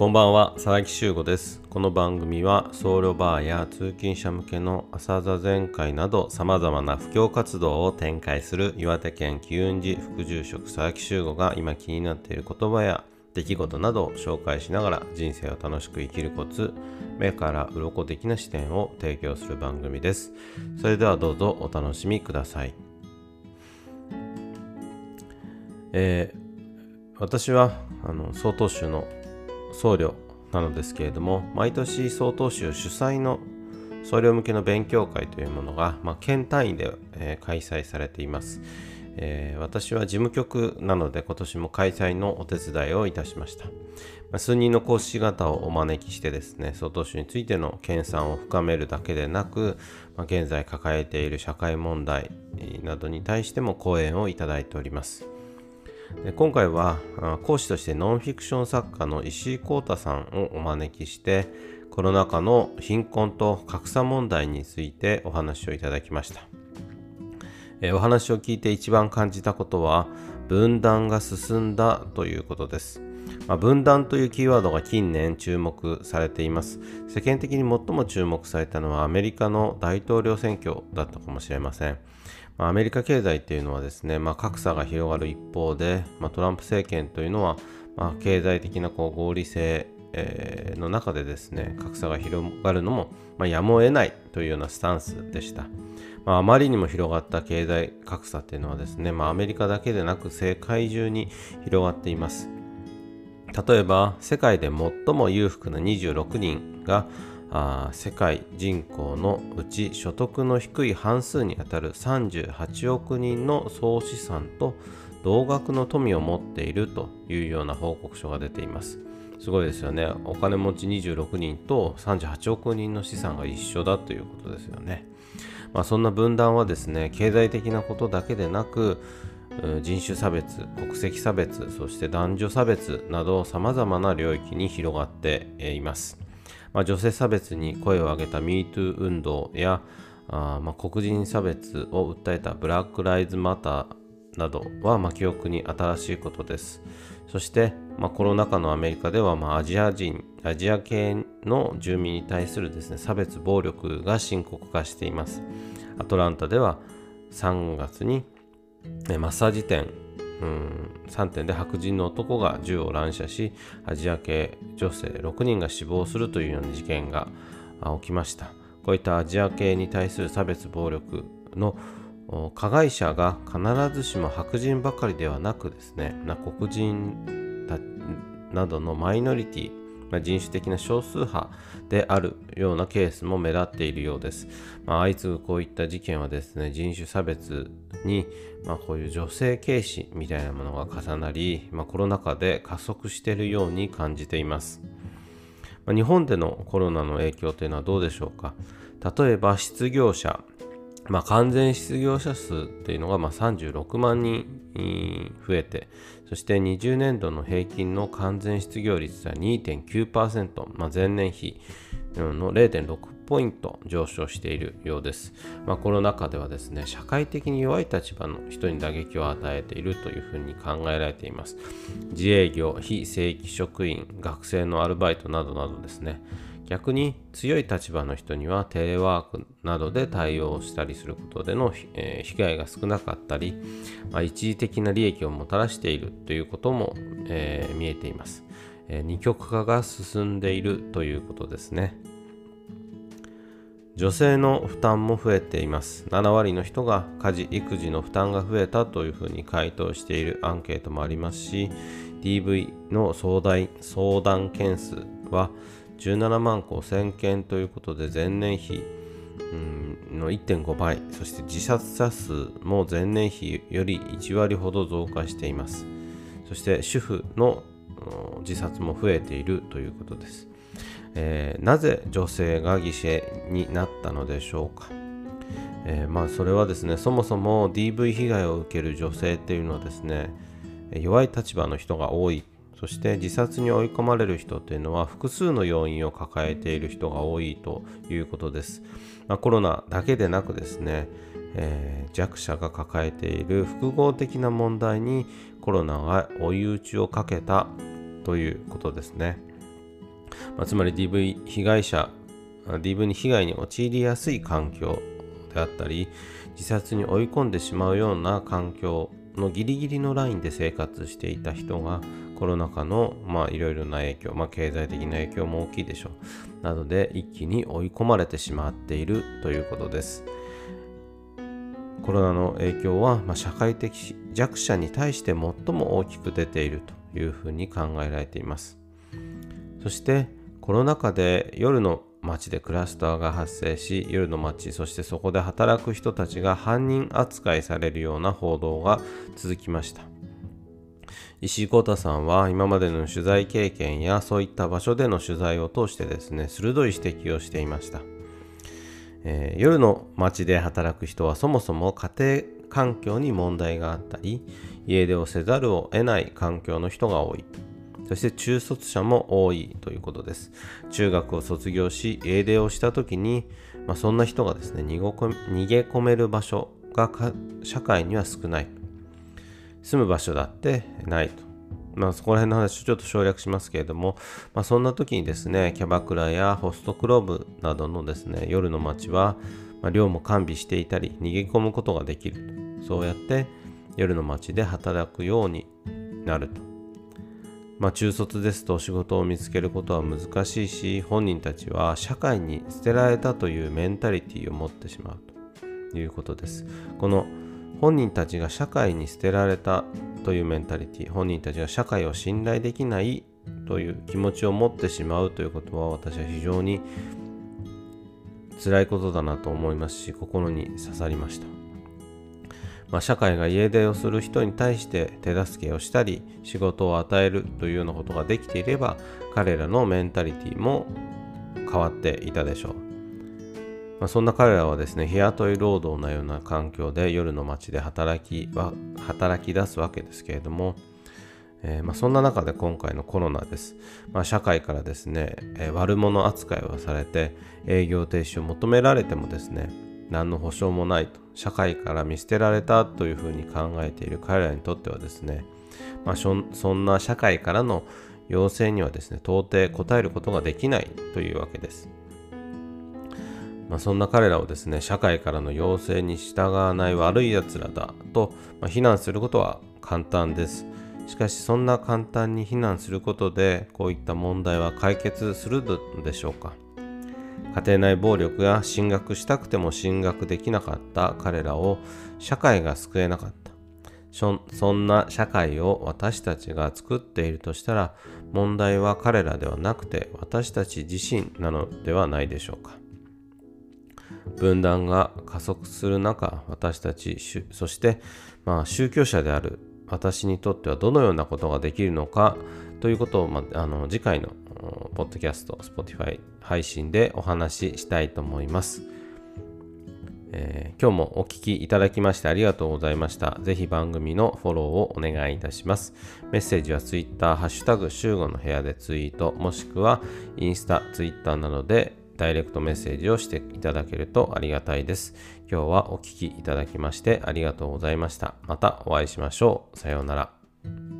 こんばんは佐々木修吾です。この番組は僧侶バーや通勤者向けの朝座禅会など様々な布教活動を展開する岩手県機運寺副住職佐々木修吾が今気になっている言葉や出来事などを紹介しながら人生を楽しく生きるコツ目から鱗的な視点を提供する番組です。それではどうぞお楽しみください。えー、私はあの曹洞宗の僧侶なのですけれども毎年曹洞宗主催の僧侶向けの勉強会というものが、まあ、県単位で、えー、開催されています、えー、私は事務局なので今年も開催のお手伝いをいたしました、まあ、数人の講師方をお招きしてですね曹洞宗についての研鑽を深めるだけでなく、まあ、現在抱えている社会問題などに対しても講演をいただいております。今回は講師としてノンフィクション作家の石井幸太さんをお招きしてコロナ禍の貧困と格差問題についてお話をいただきました。お話を聞いて一番感じたことは分断が進んだということです、ま、分断というキーワードが近年注目されています。世間的に最も注目されたのはアメリカの大統領選挙だったかもしれません。ま、アメリカ経済っていうのはですね、まあ、格差が広がる一方で、まあ、トランプ政権というのは、まあ、経済的なこう合理性、えー、の中でですね格差が広がるのも、ま、やむを得ないというようなスタンスでした。まあ、まりにも広がった経済格差っていうのはですね、ま、アメリカだけでなく世界中に広がっています。例えば世界で最も裕福な26人があ世界人口のうち所得の低い半数にあたる38億人の総資産と同額の富を持っているというような報告書が出ています。すごいですよね。お金持ち26人と38億人の資産が一緒だということですよね。まあ、そんな分断はですね、経済的なことだけでなく、人種差別、国籍差別、そして男女差別など様々な領域に広がっています。まあ、女性差別に声を上げた MeToo 運動やあ、まあ、黒人差別を訴えたブラック・ライズ・マターなどは、まあ、記憶に新しいことです。そして、まあ、コロナ禍のアメリカでは、まあ、アジア人、アジア系の住民に対するですね、差別、暴力が深刻化しています。アトランタでは3月にマッサージ店うん。3点で白人の男が銃を乱射しアジア系女性6人が死亡するというような事件が起きました。こういったアジア系に対する差別暴力の加害者が必ずしも白人ばかりではなくですね黒人などのマイノリティまあ、人種的な少数派であるようなケースも目立っているようです。まあ、相次ぐこういった事件はですね、人種差別に、まあ、こういう女性軽視みたいなものが重なり、まあ、コロナ禍で加速しているように感じています。まあ、日本でのコロナの影響というのはどうでしょうか？例えば失業者、まあ、完全失業者数っていうのがま36万人増えて、そして20年度の平均の完全失業率は2.9%、まあ、前年比の0.6ポイント上昇しているようです。まあ、コロナ禍ではですね、社会的に弱い立場の人に打撃を与えているというふうに考えられています。自営業、非正規職員、学生のアルバイトなどなどですね、逆に強い立場の人にはテレワークなどで対応したりすることでの、え、被害が少なかったり、まあ、一時的な利益をもたらしているということも、えー、見えています、えー、二極化が進んでいるということですね。女性の負担も増えています。7割の人が家事育児の負担が増えたというふうに回答しているアンケートもありますし DV の相談件数は17万5000件ということで前年比の1.5倍そして自殺者数も前年比より1割ほど増加しています。そして主婦の自殺も増えているということです、えー、なぜ女性が犠牲になったのでしょうか、えー、まあそれはですねそもそも DV 被害を受ける女性っていうのはですね弱い立場の人が多いそして自殺に追い込まれる人というのは複数の要因を抱えている人が多いということです。まあ、コロナだけでなくですね、えー、弱者が抱えている複合的な問題にコロナが追い打ちをかけたということですね。まあ、つまり DV 被害者 DV に被害に陥りやすい環境であったり自殺に追い込んでしまうような環境のギリギリのラインで生活していた人がコロナ禍のまあいろいろな影響、まあ、経済的な影響も大きいでしょう。などで一気に追い込まれてしまっているということです。コロナの影響は、まあ、社会的弱者に対して最も大きく出ているというふうに考えられています。そしてコロナ禍で夜の街でクラスターが発生し夜の街そしてそこで働く人たちが犯人扱いされるような報道が続きました。石井幸太さんは今までの取材経験やそういった場所での取材を通してですね鋭い指摘をしていました、えー、夜の街で働く人はそもそも家庭環境に問題があったり家出をせざるを得ない環境の人が多い。そして中卒者も多いということです。中学を卒業し、英出をした時に、まあ、そんな人がですね逃げ込める場所が社会には少ない。住む場所だってないと。まあ、そこら辺の話をちょっと省略しますけれども、まあ、そんな時にですね、キャバクラやホストクラブなどのですね、夜の街は、まあ、寮も完備していたり、逃げ込むことができると。そうやって夜の街で働くようになると。まあ、中卒ですと仕事を見つけることは難しいし本人たちは社会に捨てられたというメンタリティーを持ってしまうということです。この本人たちが社会に捨てられたというメンタリティ本人たちが社会を信頼できないという気持ちを持ってしまうということは私は非常に辛いことだなと思いますし心に刺さりました。まあ、社会が家出をする人に対して手助けをしたり仕事を与えるというようなことができていれば彼らのメンタリティも変わっていたでしょう、まあ、そんな彼らはですね日雇い労働のような環境で夜の街で働きは働き出すわけですけれども、えー、まあ、そんな中で今回のコロナです、まあ、社会からですね、えー、悪者扱いをされて営業停止を求められてもですね何の保証もないと社会から見捨てられたというふうに考えている彼らにとってはですね、まあ、そんな社会からの要請にはですね到底答えることができないというわけです、まあ、そんな彼らをですね社会からの要請に従わない悪い奴らだと、ま、非難することは簡単です。しかしそんな簡単に非難することでこういった問題は解決するのでしょうか。家庭内暴力や進学したくても進学できなかった彼らを社会が救えなかった。そんな社会を私たちが作っているとしたら問題は彼らではなくて私たち自身なのではないでしょうか。分断が加速する中私たちそして、まあ、宗教者である私にとってはどのようなことができるのかということを、まあ、あの次回のポッドキャスト、Spotify 配信でお話ししたいと思います。えー、今日もお聴きいただきましてありがとうございました。ぜひ番組のフォローをお願いいたします。メッセージは Twitter、ハッシュタグ、週後の部屋でツイート、もしくはインスタ、Twitter などでダイレクトメッセージをしていただけるとありがたいです。今日はお聴きいただきましてありがとうございました。またお会いしましょう。さようなら。